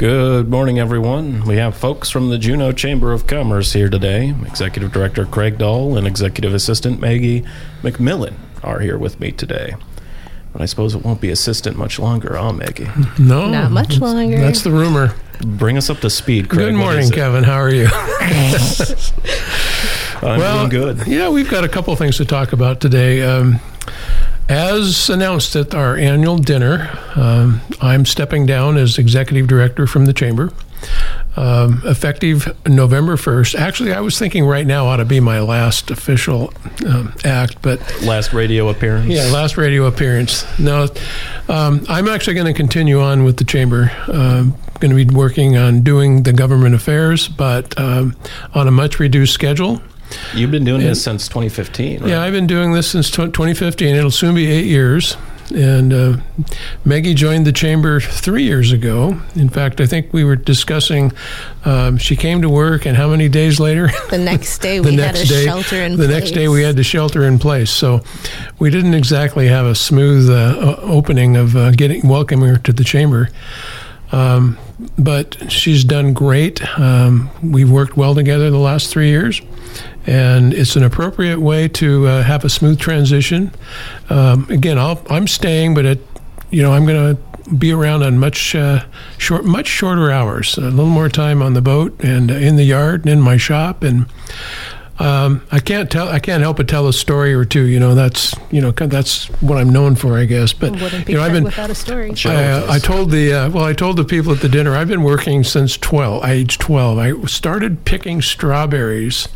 Good morning, everyone. We have folks from the Juneau Chamber of Commerce here today. Executive Director Craig Dahl and Executive Assistant Maggie McMillan are here with me today. But I suppose it won't be assistant much longer, huh, Maggie? No, Not much longer. That's the rumor. Bring us up to speed, Craig. Good morning. Kevin. How are you? I'm well, doing good. Yeah, we've got a couple things to talk about today. Um, as announced at our annual dinner, um, I'm stepping down as executive director from the chamber. Um, effective November 1st. Actually, I was thinking right now ought to be my last official um, act, but Last radio appearance. Yeah, last radio appearance. No, um, I'm actually going to continue on with the chamber. Um going to be working on doing the government affairs, but um, on a much reduced schedule. You've been doing this since 2015, right? Yeah, I've been doing this since tw 2015. It'll soon be eight years. And uh, Maggie joined the chamber three years ago. In fact, I think we were discussing. Um, she came to work, and how many days later? The next day the we had next a day, shelter in the place. next day we had to shelter in place. So we didn't exactly have a smooth uh, opening of uh, getting welcoming her to the chamber. Um, but she's done great. Um, we've worked well together the last three years, and it's an appropriate way to uh, have a smooth transition. Um, again, I'll, I'm staying, but it, you know, I'm going to be around on much uh, short, much shorter hours. A little more time on the boat and in the yard and in my shop, and um, I can't tell. I can't help but tell a story or two. You know, that's you know that's what I'm known for, I guess. But you know, I've been without a story. I, uh, I told the uh, well, I told the people at the dinner. I've been working since twelve, age twelve. I started picking strawberries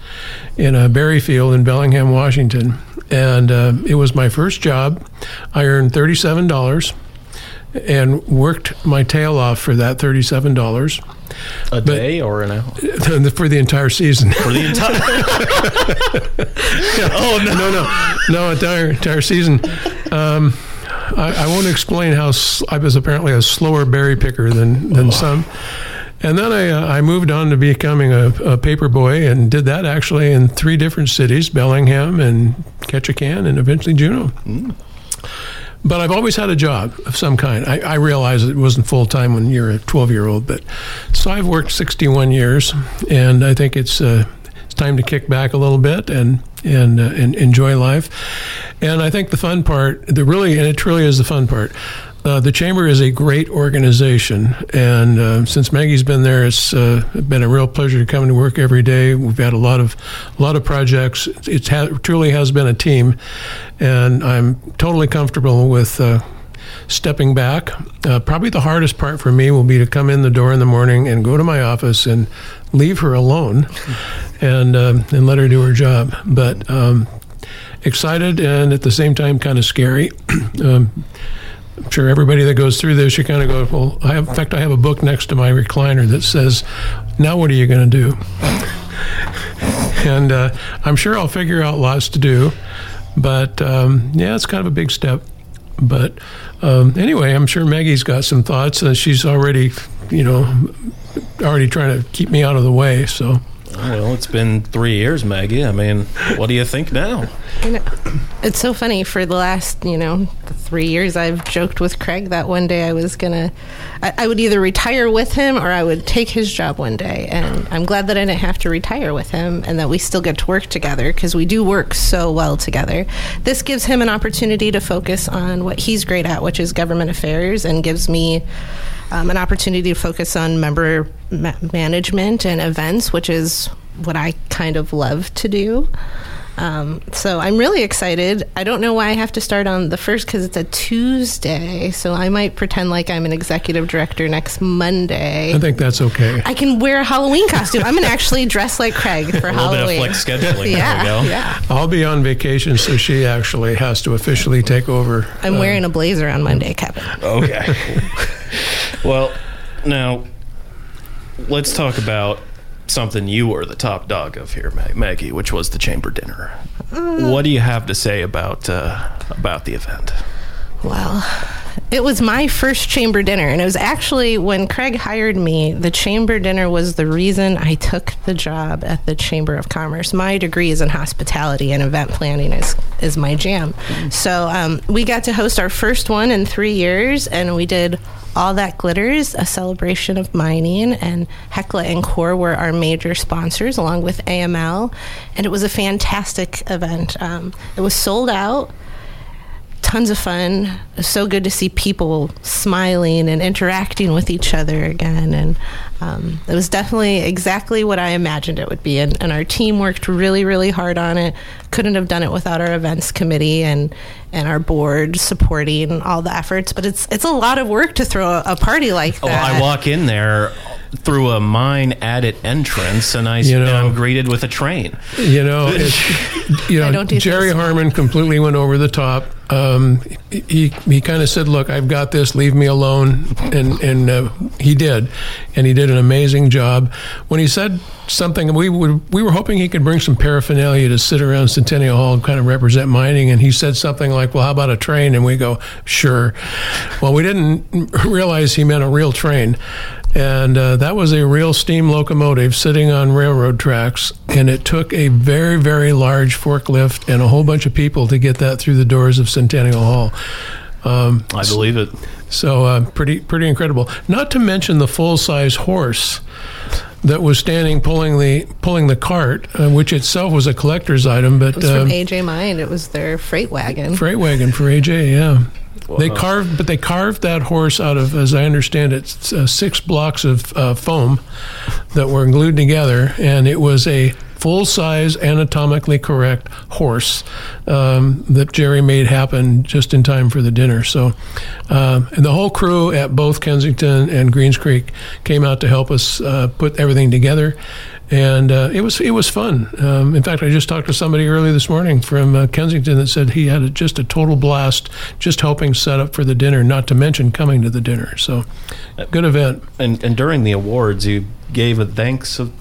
in a berry field in Bellingham, Washington, and uh, it was my first job. I earned thirty-seven dollars, and worked my tail off for that thirty-seven dollars A day or an hour? for the entire season. For the entire. oh, no. no, no, no, entire entire season. Um, I, I won't explain how I was apparently a slower berry picker than than some. And then I, uh, I moved on to becoming a, a paper boy and did that actually in three different cities Bellingham and Ketchikan and eventually Juneau. But I've always had a job of some kind. I, I realize it wasn't full time when you're a 12 year old, but so I've worked 61 years, and I think it's uh, it's time to kick back a little bit and and uh, and enjoy life. And I think the fun part, the really, and it truly is the fun part. Uh, the chamber is a great organization, and uh, since Maggie's been there, it's uh, been a real pleasure to come to work every day. We've had a lot of, a lot of projects. It ha- truly has been a team, and I'm totally comfortable with uh, stepping back. Uh, probably the hardest part for me will be to come in the door in the morning and go to my office and leave her alone, and um, and let her do her job. But um, excited and at the same time kind of scary. um, I'm sure everybody that goes through this, you kind of go, well, I have, in fact, I have a book next to my recliner that says, now what are you going to do? and uh, I'm sure I'll figure out lots to do. But um, yeah, it's kind of a big step. But um, anyway, I'm sure Maggie's got some thoughts. Uh, she's already, you know, already trying to keep me out of the way. So Well, it's been three years, Maggie. I mean, what do you think now? It's so funny. For the last, you know, three years, I've joked with Craig that one day I was gonna, I, I would either retire with him or I would take his job one day. And I'm glad that I didn't have to retire with him and that we still get to work together because we do work so well together. This gives him an opportunity to focus on what he's great at, which is government affairs, and gives me um, an opportunity to focus on member ma- management and events, which is what I kind of love to do. Um, so I'm really excited. I don't know why I have to start on the first because it's a Tuesday. So I might pretend like I'm an executive director next Monday. I think that's okay. I can wear a Halloween costume. I'm gonna actually dress like Craig for A little bit of Halloween. flex scheduling. yeah, There we go. yeah. I'll be on vacation, so she actually has to officially take over. I'm wearing a blazer on Monday, Kevin. Okay. well, now let's talk about something you were the top dog of here, Ma- Maggie, which was the chamber dinner. what do you have to say about uh, about the event? Well, it was my first chamber dinner, and it was actually when Craig hired me. The chamber dinner was the reason I took the job at the Chamber of Commerce. My degree is in hospitality, and event planning is is my jam. So um, we got to host our first one in three years, and we did All That Glitters, a celebration of mining, and Hecla and Coeur were our major sponsors, along with AML. And it was a fantastic event. Um, it was sold out tons of fun. It was so good to see people smiling and interacting with each other again. And um, it was definitely exactly what I imagined it would be. And, and, our team worked really, really hard on it. Couldn't have done it without our events committee and and our board supporting all the efforts. But it's it's a lot of work to throw a, a party like that. Oh, I walk in there through a mine added entrance, and I you know, and I'm greeted with a train. You know, you know, do Jerry Harmon completely went over the top. Um, he he kind of said, "Look, I've got this. Leave me alone," and and uh, he did, and he did an amazing job. When he said something, we would we were hoping he could bring some paraphernalia to sit around Centennial Hall and kind of represent mining, and he said something like, "Well, how about a train?" And we go, "Sure." Well, we didn't realize he meant a real train. And uh, that was a real steam locomotive sitting on railroad tracks. And it took a very, very large forklift and a whole bunch of people to get that through the doors of Centennial Hall. Um, I believe it. So uh, pretty, pretty incredible. Not to mention the full size horse that was standing pulling the pulling the cart, uh, which itself was a collector's item. But it was from um, AJ Mine. It was their freight wagon. Freight wagon for AJ. Yeah. They carved, but they carved that horse out of, as I understand it, uh, six blocks of uh, foam that were glued together, and it was a full size, anatomically correct horse um, that Jerry made happen just in time for the dinner. So, um, and the whole crew at both Kensington and Greens Creek came out to help us uh, put everything together and uh, it was it was fun. Um, in fact, I just talked to somebody early this morning from uh, Kensington that said he had a, just a total blast just helping set up for the dinner, not to mention coming to the dinner. So, good event. And and during the awards, you gave a thanks of,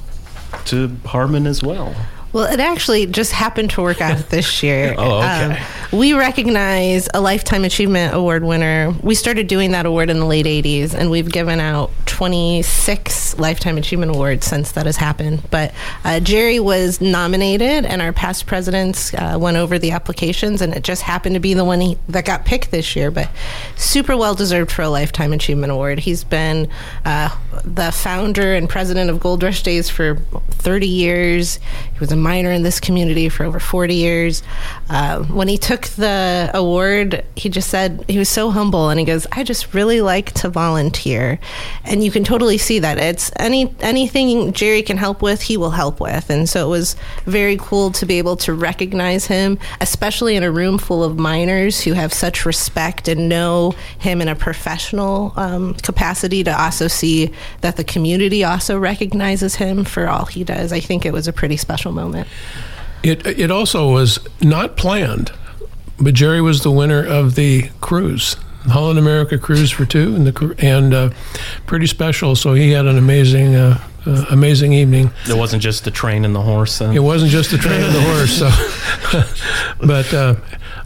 to Harmon as well. Well, it actually just happened to work out this year. oh, okay. Um, we recognize a Lifetime Achievement Award winner. We started doing that award in the late 80s, and we've given out 26 Lifetime Achievement Awards since that has happened. But uh, Jerry was nominated, and our past presidents uh, went over the applications, and it just happened to be the one he, that got picked this year. But super well deserved for a Lifetime Achievement Award. He's been uh, the founder and president of Gold Rush Days for 30 years. He was a miner in this community for over 40 years. Uh, when he took the award, he just said he was so humble and he goes, I just really like to volunteer. And you can totally see that. It's any anything Jerry can help with, he will help with. And so it was very cool to be able to recognize him, especially in a room full of miners who have such respect and know him in a professional um, capacity to also see that the community also recognizes him for all he does. I think it was a pretty special moment moment. It it also was not planned, but Jerry was the winner of the cruise, Holland America cruise for two, and the and uh, pretty special. So he had an amazing. Uh, uh, amazing evening. It wasn't just the train and the horse. It wasn't just the train and the horse. So, but uh,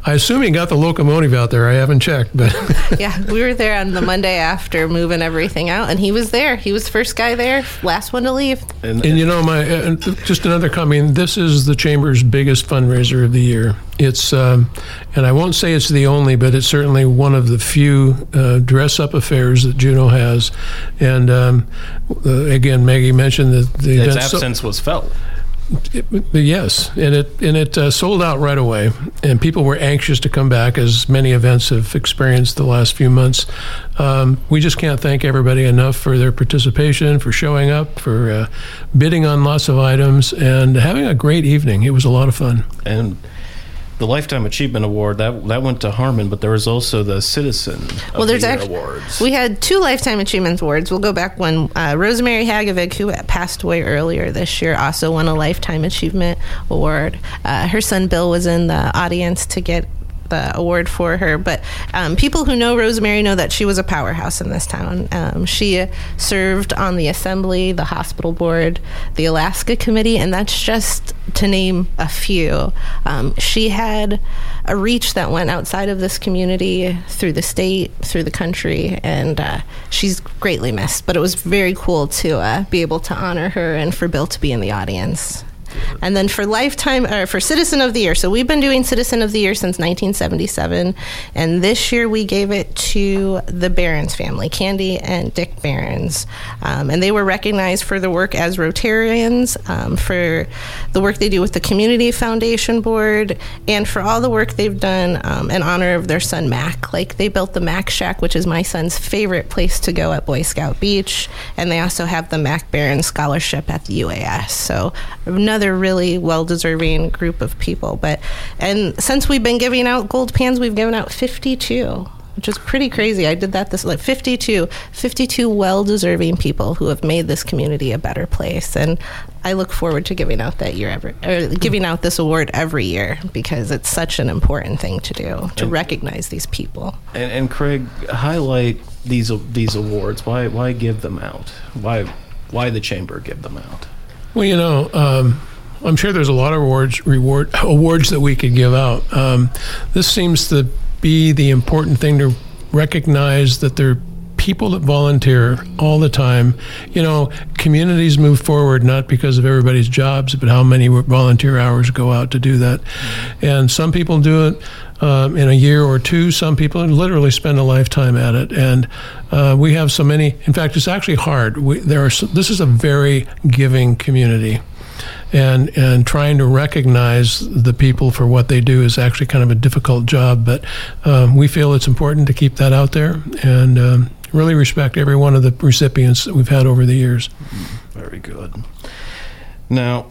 I assume he got the locomotive out there. I haven't checked, but yeah, we were there on the Monday after moving everything out, and he was there. He was the first guy there, last one to leave. And, and you know, my uh, just another comment. This is the chamber's biggest fundraiser of the year. It's, um, and I won't say it's the only, but it's certainly one of the few uh, dress-up affairs that Juneau has. And um, uh, again, Maggie mentioned that the its absence so, was felt. It, yes, and it and it uh, sold out right away, and people were anxious to come back, as many events have experienced the last few months. Um, we just can't thank everybody enough for their participation, for showing up, for uh, bidding on lots of items, and having a great evening. It was a lot of fun. And the Lifetime Achievement Award that that went to Harmon, but there was also the Citizen well, there's the actually, awards. We had two Lifetime Achievement Awards. We'll go back one. Uh, Rosemary Hagevig, who passed away earlier this year, also won a Lifetime Achievement Award. Uh, her son Bill was in the audience to get the award for her. But um, people who know Rosemary know that she was a powerhouse in this town. Um, she served on the assembly, the hospital board, the Alaska committee, and that's just to name a few. Um, she had a reach that went outside of this community through the state, through the country, and uh, she's greatly missed. But it was very cool to uh, be able to honor her and for Bill to be in the audience. And then for lifetime or for Citizen of the Year, so we've been doing Citizen of the Year since 1977, and this year we gave it to the Barons family, Candy and Dick Barons, um, and they were recognized for their work as Rotarians, um, for the work they do with the Community Foundation Board, and for all the work they've done um, in honor of their son Mac. Like they built the Mac Shack, which is my son's favorite place to go at Boy Scout Beach, and they also have the Mac Barons Scholarship at the UAS. So another really well deserving group of people. But and since we've been giving out gold pans, we've given out 52 which is pretty crazy. I did that this like 52, 52 well-deserving people who have made this community a better place, and I look forward to giving out that year every, or giving out this award every year because it's such an important thing to do to And- recognize these people. And, and Craig, highlight these these awards. Why why give them out? Why why the chamber give them out? Well, you know, um, I'm sure there's a lot of awards reward awards that we could give out. Um, this seems to be the important thing to recognize that there are people that volunteer all the time. You know, communities move forward not because of everybody's jobs, but how many volunteer hours go out to do that. And some people do it um, in a year or two. Some people literally spend a lifetime at it, and uh, we have so many. In fact, it's actually hard. We, there are. This is a very giving community, and and trying to recognize the people for what they do is actually kind of a difficult job. But um, we feel it's important to keep that out there, and um, really respect every one of the recipients that we've had over the years. Very good. Now,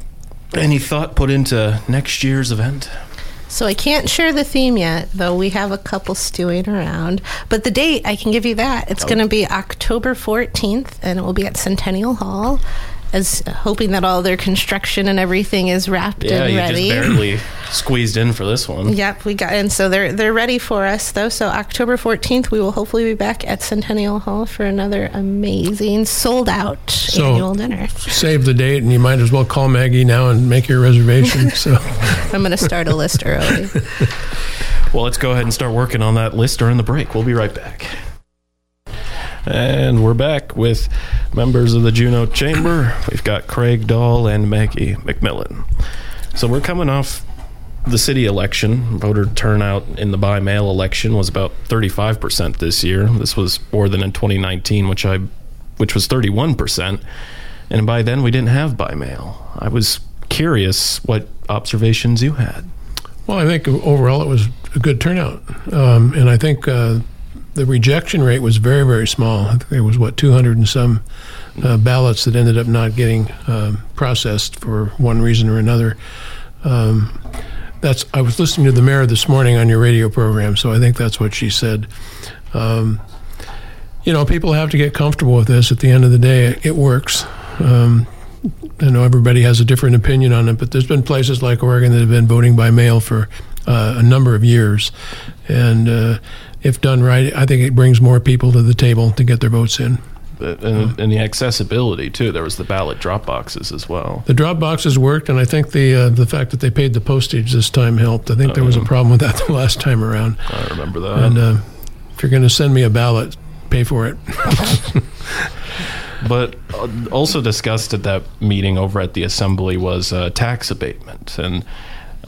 any thought put into next year's event? So I can't share the theme yet, though we have a couple stewing around. But the date, I can give you that. It's going to be October 14th, and it will be at Centennial Hall. As hoping that all their construction and everything is wrapped Yeah, and you ready. just barely squeezed in for this one. Yep, we got and so they're they're ready for us though. So October fourteenth, we will hopefully be back at Centennial Hall for another amazing sold out So- annual dinner. Save the date, and you might as well call Maggie now and make your reservation. so. I'm going to start a list early. Well, let's go ahead and start working on that list during the break. We'll be right back. And we're back with members of the Juneau Chamber. We've got Craig Dahl and Maggie McMillan. So we're coming off the city election. Voter turnout in the by mail election was about 35% this year. This was more than in 2019, which I which was 31%. And by then we didn't have by mail. I was curious what observations you had. Well, I think overall it was a good turnout, um, and I think uh, the rejection rate was very, very small. I think there was what 200 and some uh, ballots that ended up not getting um, processed for one reason or another. Um, that's. I was listening to the mayor this morning on your radio program, so I think that's what she said. Um, you know, people have to get comfortable with this. At the end of the day, it works. Um, I know everybody has a different opinion on it, but there's been places like Oregon that have been voting by mail for uh, a number of years, and uh, if done right, I think it brings more people to the table to get their votes in. And, and the accessibility too. There was the ballot drop boxes as well. The drop boxes worked, and I think the uh, the fact that they paid the postage this time helped. I think there was a problem with that the last time around. I remember that. And uh, if you're going to send me a ballot, pay for it. But uh, also discussed at that meeting over at the assembly was uh, tax abatement, and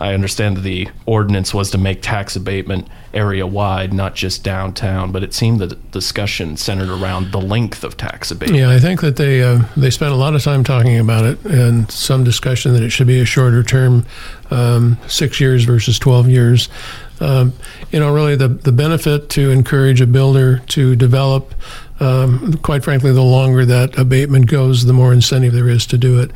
I understand the ordinance was to make tax abatement area wide, not just downtown. But it seemed that the discussion centered around the length of tax abatement. Yeah, I think that they uh, they spent a lot of time talking about it, and some discussion that it should be a shorter term, um, six years versus twelve years. Um, you know, really the the benefit to encourage a builder to develop. Um, quite frankly, the longer that abatement goes, the more incentive there is to do it.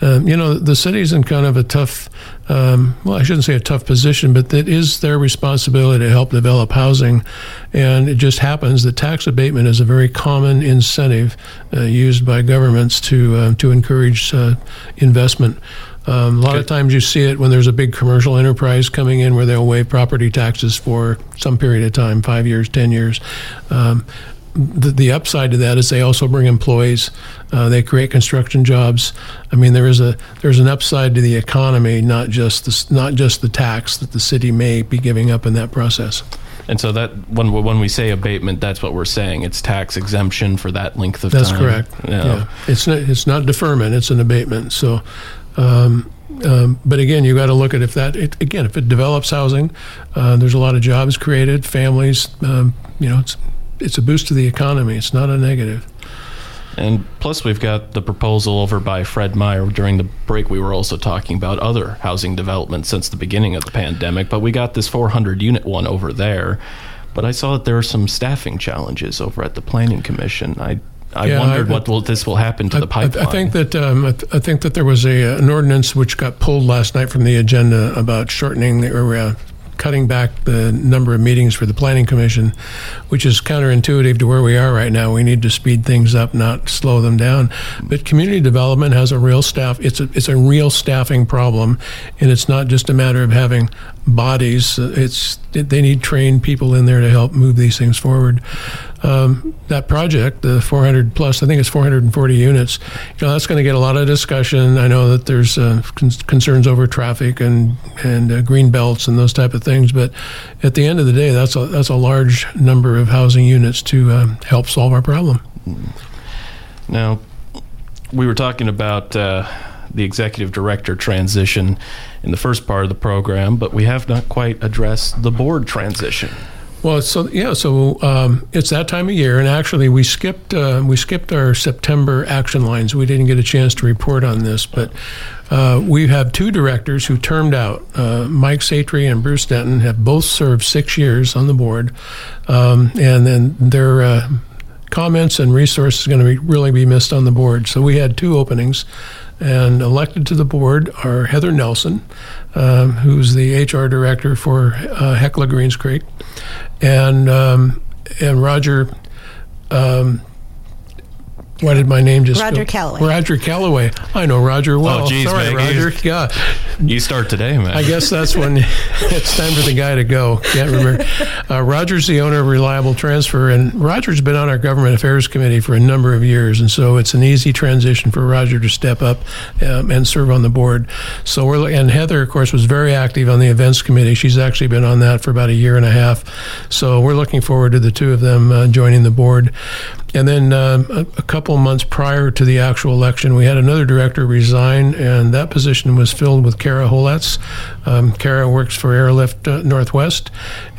Um, you know, the city's in kind of a tough, um, well, I shouldn't say a tough position, but it is their responsibility to help develop housing. And it just happens that tax abatement is a very common incentive uh, used by governments to uh, to encourage uh, investment. Um, a lot of times you see it when there's a big commercial enterprise coming in where they'll waive property taxes for some period of time, five years, ten years. Um, the, the upside to that is they also bring employees. Uh, they create construction jobs. I mean, there is a there's an upside to the economy, not just the, not just the tax that the city may be giving up in that process. And so that when when we say abatement, that's what we're saying. It's tax exemption for that length of That's time. That's correct. Yeah. Yeah, it's not it's not deferment; it's an abatement. So, um, um, but again, you got to look at if that it, again if it develops housing, uh, there's a lot of jobs created, families. Um, you know, it's a boost to the economy. It's not a negative. And plus, we've got the proposal over by Fred Meyer. During the break, we were also talking about other housing developments since the beginning of the pandemic, but we got this 400 unit one over there. But I saw that there are some staffing challenges over at the Planning Commission. I I Yeah, wondered I- what will this will happen to the pipeline. I think that um, I, th- I think that there was a an ordinance which got pulled last night from the agenda about shortening the, or uh, cutting back the number of meetings for the planning commission, which is counterintuitive to where we are right now. We need to speed things up, not slow them down. But community development has a real staff. It's a it's a real staffing problem, and it's not just a matter of having bodies. It's they need trained people in there to help move these things forward. Um, that project, the 400 plus, I think it's 440 units. You know, that's going to get a lot of discussion. I know that there's uh, con- concerns over traffic and and uh, green belts and those type of things. But at the end of the day, that's a that's a large number of housing units to uh, help solve our problem. Now, we were talking about uh, the executive director transition in the first part of the program, but we have not quite addressed the board transition. Well, so yeah, so um, it's that time of year, and actually we skipped uh, we skipped our September action lines. We didn't get a chance to report on this, but uh, we have two directors who termed out. Uh, Mike Satre and Bruce Denton have both served six years on the board, um, and then their uh, comments and resources are going to be, really be missed on the board. So we had two openings, and elected to the board are Heather Nelson, um, who's the HR director for uh, Hecla Greens Creek, and um, and Roger. Um, why did my name just Roger go? Calloway. Roger Calloway. I know Roger well. Oh, geez, Sorry, Maggie. Roger. Yeah, You start today, man. I guess that's when it's time for the guy to go. Can't remember. Uh, Roger's the owner of Reliable Transfer, and Roger's been on our government affairs committee for a number of years, and so it's an easy transition for Roger to step up um, and serve on the board. So we're and Heather, of course, was very active on the events committee. She's actually been on that for about a year and a half. So we're looking forward to the two of them uh, joining the board. And then um, a, a couple months prior to the actual election, we had another director resign, and that position was filled with Kara Hollatz. Um, Kara works for Airlift uh, Northwest,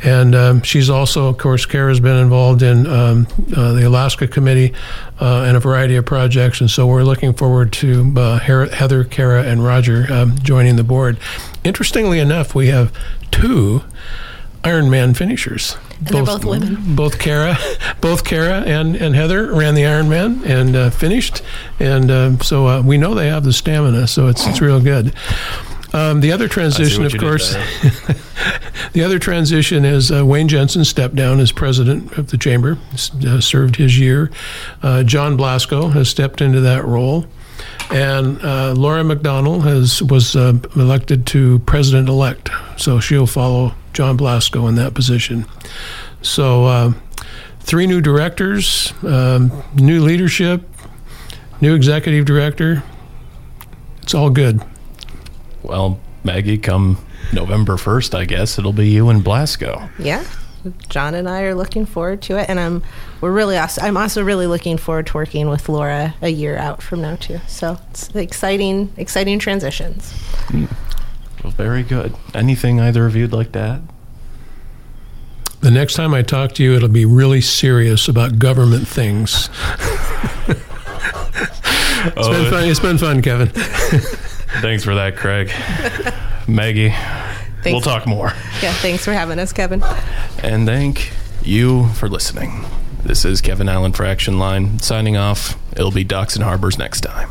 and um, she's also, of course, Kara's been involved in um, uh, the Alaska Committee uh, and a variety of projects, and so we're looking forward to uh, Heather, Kara, and Roger um, joining the board. Interestingly enough, we have two Ironman finishers. And they're both women. Both Kara, both Kara and, and Heather ran the Ironman and uh, finished, and uh, so uh, we know they have the stamina. So it's it's real good. Um, the other transition, of course, the other transition is uh, Wayne Jensen stepped down as president of the chamber, uh, served his year. Uh, John Blasco has stepped into that role, and uh, Laura McDonald has was uh, elected to president elect. So she'll follow John Blasco in that position. So uh, three new directors, um, new leadership, new executive director. It's all good. well, Maggie, come November 1st, I guess, it'll be you and Blasco. Yeah. John and I are looking forward to it, and I'm we're really also, I'm also really looking forward to working with Laura a year out from now too. So it's exciting, exciting transitions. Well, very good. Anything either of you'd like to add? The next time I talk to you, it'll be really serious about government things. It's been oh. fun. It's been fun, Kevin. Thanks for that, Craig. Maggie, we'll talk more. Yeah, thanks for having us, Kevin. And thank you for listening. This is Kevin Allen for Action Line signing off. It'll be Docks and Harbors next time.